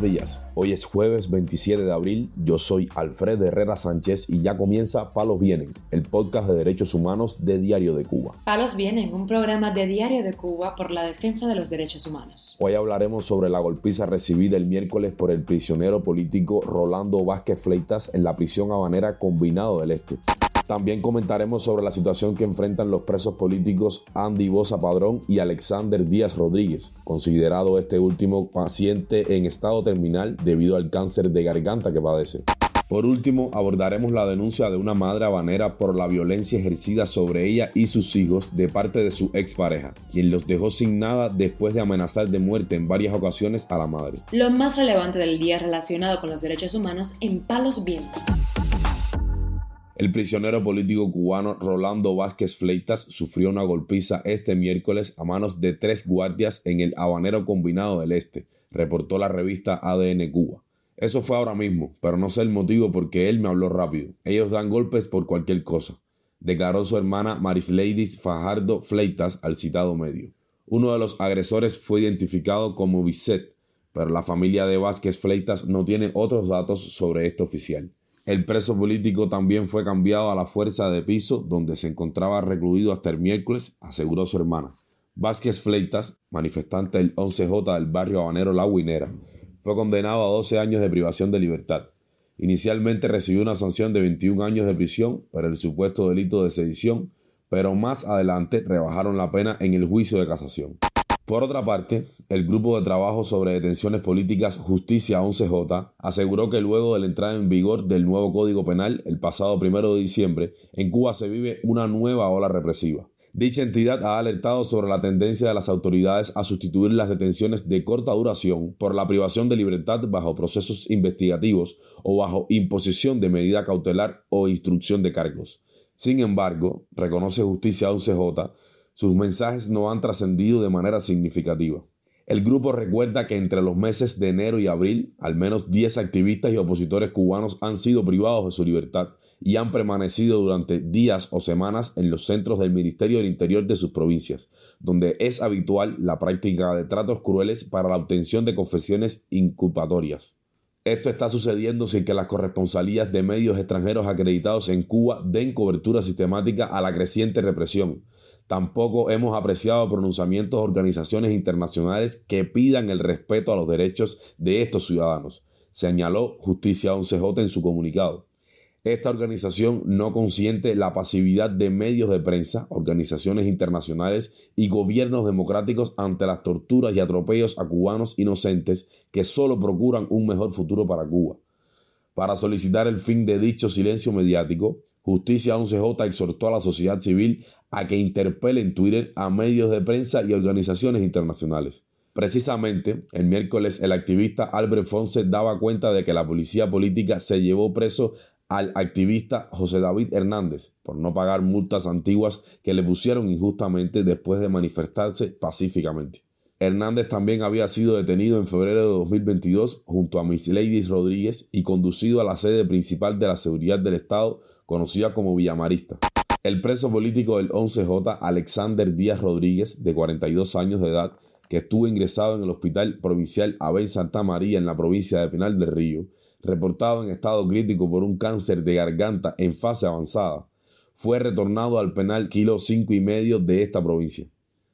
Buenos días, hoy es jueves 27 de abril, yo soy Alfredo Herrera Sánchez y ya comienza Palos Vienen, el podcast de derechos humanos de Diario de Cuba. Palos Vienen, un programa de Diario de Cuba por la defensa de los derechos humanos. Hoy hablaremos sobre la golpiza recibida el miércoles por el prisionero político Rolando Vázquez Fleitas en la prisión habanera Combinado del Este. También comentaremos sobre la situación que enfrentan los presos políticos Andy Bosa Padrón y Alexander Díaz Rodríguez, considerado este último paciente en estado terminal debido al cáncer de garganta que padece. Por último, abordaremos la denuncia de una madre habanera por la violencia ejercida sobre ella y sus hijos de parte de su expareja, quien los dejó sin nada después de amenazar de muerte en varias ocasiones a la madre. Lo más relevante del día relacionado con los derechos humanos en Palos Vientos. El prisionero político cubano Rolando Vázquez Fleitas sufrió una golpiza este miércoles a manos de tres guardias en el Habanero Combinado del Este, reportó la revista ADN Cuba. Eso fue ahora mismo, pero no sé el motivo porque él me habló rápido. Ellos dan golpes por cualquier cosa, declaró su hermana Marisleidis Fajardo Fleitas al citado medio. Uno de los agresores fue identificado como Bisset, pero la familia de Vázquez Fleitas no tiene otros datos sobre este oficial. El preso político también fue cambiado a la fuerza de piso donde se encontraba recluido hasta el miércoles, aseguró su hermana. Vázquez Fleitas, manifestante del 11J del barrio habanero La Guinera, fue condenado a 12 años de privación de libertad. Inicialmente recibió una sanción de 21 años de prisión por el supuesto delito de sedición, pero más adelante rebajaron la pena en el juicio de casación. Por otra parte, el Grupo de Trabajo sobre Detenciones Políticas Justicia 11J aseguró que luego de la entrada en vigor del nuevo Código Penal el pasado primero de diciembre, en Cuba se vive una nueva ola represiva. Dicha entidad ha alertado sobre la tendencia de las autoridades a sustituir las detenciones de corta duración por la privación de libertad bajo procesos investigativos o bajo imposición de medida cautelar o instrucción de cargos. Sin embargo, reconoce Justicia 11J, sus mensajes no han trascendido de manera significativa. El grupo recuerda que entre los meses de enero y abril, al menos 10 activistas y opositores cubanos han sido privados de su libertad y han permanecido durante días o semanas en los centros del Ministerio del Interior de sus provincias, donde es habitual la práctica de tratos crueles para la obtención de confesiones inculpatorias. Esto está sucediendo sin que las corresponsalías de medios extranjeros acreditados en Cuba den cobertura sistemática a la creciente represión, Tampoco hemos apreciado pronunciamientos de organizaciones internacionales que pidan el respeto a los derechos de estos ciudadanos, señaló Justicia 11J en su comunicado. Esta organización no consiente la pasividad de medios de prensa, organizaciones internacionales y gobiernos democráticos ante las torturas y atropellos a cubanos inocentes que solo procuran un mejor futuro para Cuba. Para solicitar el fin de dicho silencio mediático, Justicia 11J exhortó a la sociedad civil a que interpele en Twitter a medios de prensa y organizaciones internacionales. Precisamente, el miércoles el activista Albert Fonse daba cuenta de que la policía política se llevó preso al activista José David Hernández por no pagar multas antiguas que le pusieron injustamente después de manifestarse pacíficamente. Hernández también había sido detenido en febrero de 2022 junto a Miss Lady Rodríguez y conducido a la sede principal de la seguridad del Estado, conocida como Villamarista. El preso político del 11J, Alexander Díaz Rodríguez, de 42 años de edad, que estuvo ingresado en el Hospital Provincial Abel Santa María en la provincia de Pinal del Río, reportado en estado crítico por un cáncer de garganta en fase avanzada, fue retornado al penal kilo 5 y medio de esta provincia.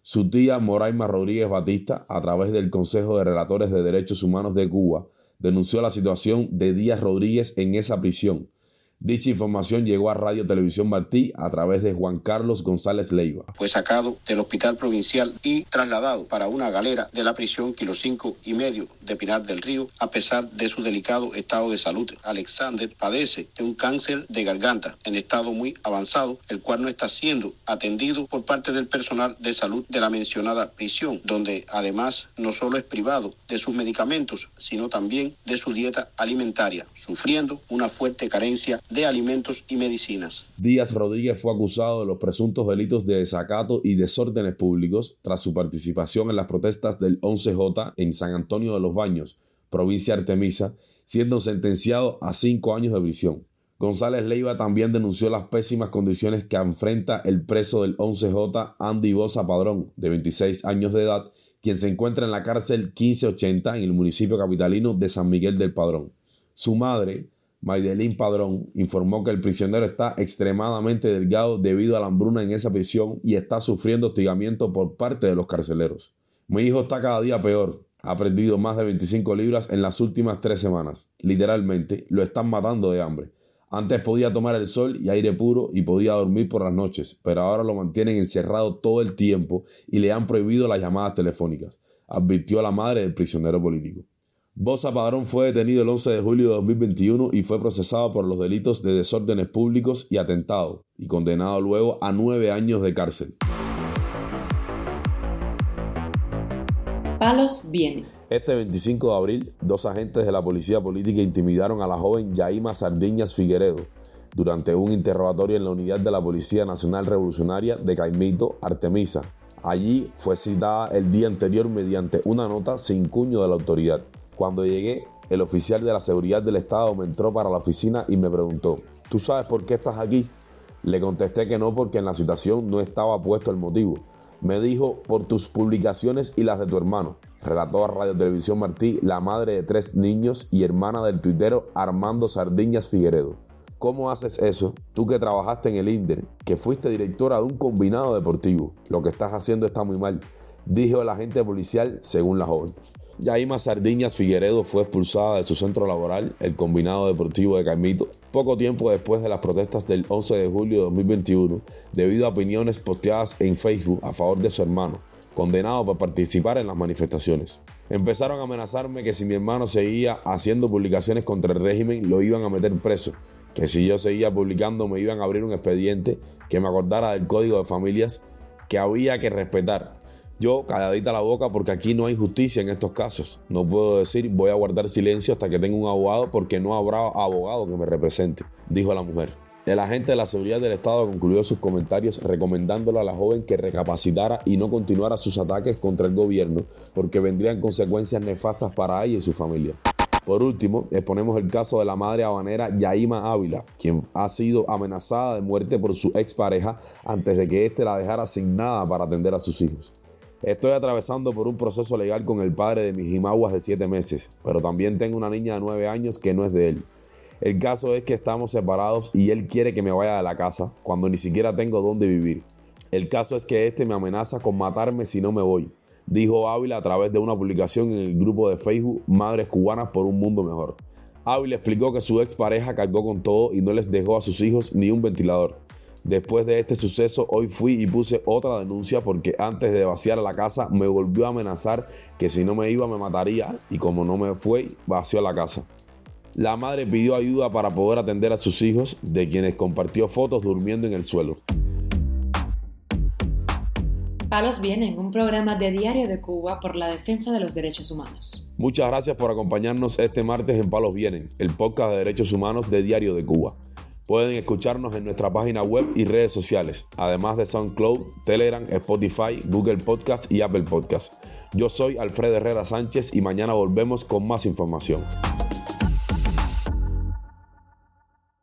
Su tía Moraima Rodríguez Batista, a través del Consejo de Relatores de Derechos Humanos de Cuba, denunció la situación de Díaz Rodríguez en esa prisión, Dicha información llegó a Radio Televisión Martí a través de Juan Carlos González Leiva. Fue sacado del hospital provincial y trasladado para una galera de la prisión Kilo 5 y medio de Pinar del Río, a pesar de su delicado estado de salud. Alexander padece de un cáncer de garganta en estado muy avanzado, el cual no está siendo atendido por parte del personal de salud de la mencionada prisión, donde además no solo es privado de sus medicamentos, sino también de su dieta alimentaria, sufriendo una fuerte carencia de alimentos y medicinas. Díaz Rodríguez fue acusado de los presuntos delitos de desacato y desórdenes públicos tras su participación en las protestas del 11J en San Antonio de los Baños, provincia Artemisa, siendo sentenciado a cinco años de prisión. González Leiva también denunció las pésimas condiciones que enfrenta el preso del 11J Andy Bosa Padrón, de 26 años de edad, quien se encuentra en la cárcel 1580 en el municipio capitalino de San Miguel del Padrón. Su madre, Maidelín Padrón, informó que el prisionero está extremadamente delgado debido a la hambruna en esa prisión y está sufriendo hostigamiento por parte de los carceleros. Mi hijo está cada día peor. Ha perdido más de 25 libras en las últimas tres semanas. Literalmente, lo están matando de hambre. Antes podía tomar el sol y aire puro y podía dormir por las noches, pero ahora lo mantienen encerrado todo el tiempo y le han prohibido las llamadas telefónicas, advirtió la madre del prisionero político. Bosa Padrón fue detenido el 11 de julio de 2021 y fue procesado por los delitos de desórdenes públicos y atentado, y condenado luego a nueve años de cárcel. Palos viene. Este 25 de abril, dos agentes de la policía política intimidaron a la joven Yaima Sardiñas Figueredo durante un interrogatorio en la unidad de la Policía Nacional Revolucionaria de Caimito, Artemisa. Allí fue citada el día anterior mediante una nota sin cuño de la autoridad. Cuando llegué, el oficial de la seguridad del Estado me entró para la oficina y me preguntó, ¿tú sabes por qué estás aquí? Le contesté que no porque en la situación no estaba puesto el motivo. Me dijo, por tus publicaciones y las de tu hermano. Relató a Radio Televisión Martí, la madre de tres niños y hermana del tuitero Armando Sardiñas Figueredo. ¿Cómo haces eso? Tú que trabajaste en el INDER, que fuiste directora de un combinado deportivo. Lo que estás haciendo está muy mal, dijo el agente policial según la joven. Yaima Sardiñas Figueredo fue expulsada de su centro laboral, el Combinado Deportivo de Caimito, poco tiempo después de las protestas del 11 de julio de 2021, debido a opiniones posteadas en Facebook a favor de su hermano, condenado por participar en las manifestaciones. Empezaron a amenazarme que si mi hermano seguía haciendo publicaciones contra el régimen, lo iban a meter preso, que si yo seguía publicando me iban a abrir un expediente que me acordara del código de familias que había que respetar yo calladita la boca porque aquí no hay justicia en estos casos. No puedo decir voy a guardar silencio hasta que tenga un abogado porque no habrá abogado que me represente, dijo la mujer. El agente de la seguridad del Estado concluyó sus comentarios recomendándole a la joven que recapacitara y no continuara sus ataques contra el gobierno porque vendrían consecuencias nefastas para ella y su familia. Por último, exponemos el caso de la madre habanera Yaima Ávila, quien ha sido amenazada de muerte por su expareja antes de que éste la dejara sin nada para atender a sus hijos. Estoy atravesando por un proceso legal con el padre de mis jimaguas de 7 meses, pero también tengo una niña de 9 años que no es de él. El caso es que estamos separados y él quiere que me vaya de la casa cuando ni siquiera tengo dónde vivir. El caso es que este me amenaza con matarme si no me voy, dijo Ávila a través de una publicación en el grupo de Facebook Madres Cubanas por un Mundo Mejor. Ávila explicó que su expareja cargó con todo y no les dejó a sus hijos ni un ventilador. Después de este suceso, hoy fui y puse otra denuncia porque antes de vaciar la casa me volvió a amenazar que si no me iba me mataría y como no me fue, vació la casa. La madre pidió ayuda para poder atender a sus hijos, de quienes compartió fotos durmiendo en el suelo. Palos Vienen, un programa de Diario de Cuba por la defensa de los derechos humanos. Muchas gracias por acompañarnos este martes en Palos Vienen, el podcast de derechos humanos de Diario de Cuba. Pueden escucharnos en nuestra página web y redes sociales, además de SoundCloud, Telegram, Spotify, Google Podcast y Apple Podcast. Yo soy Alfredo Herrera Sánchez y mañana volvemos con más información.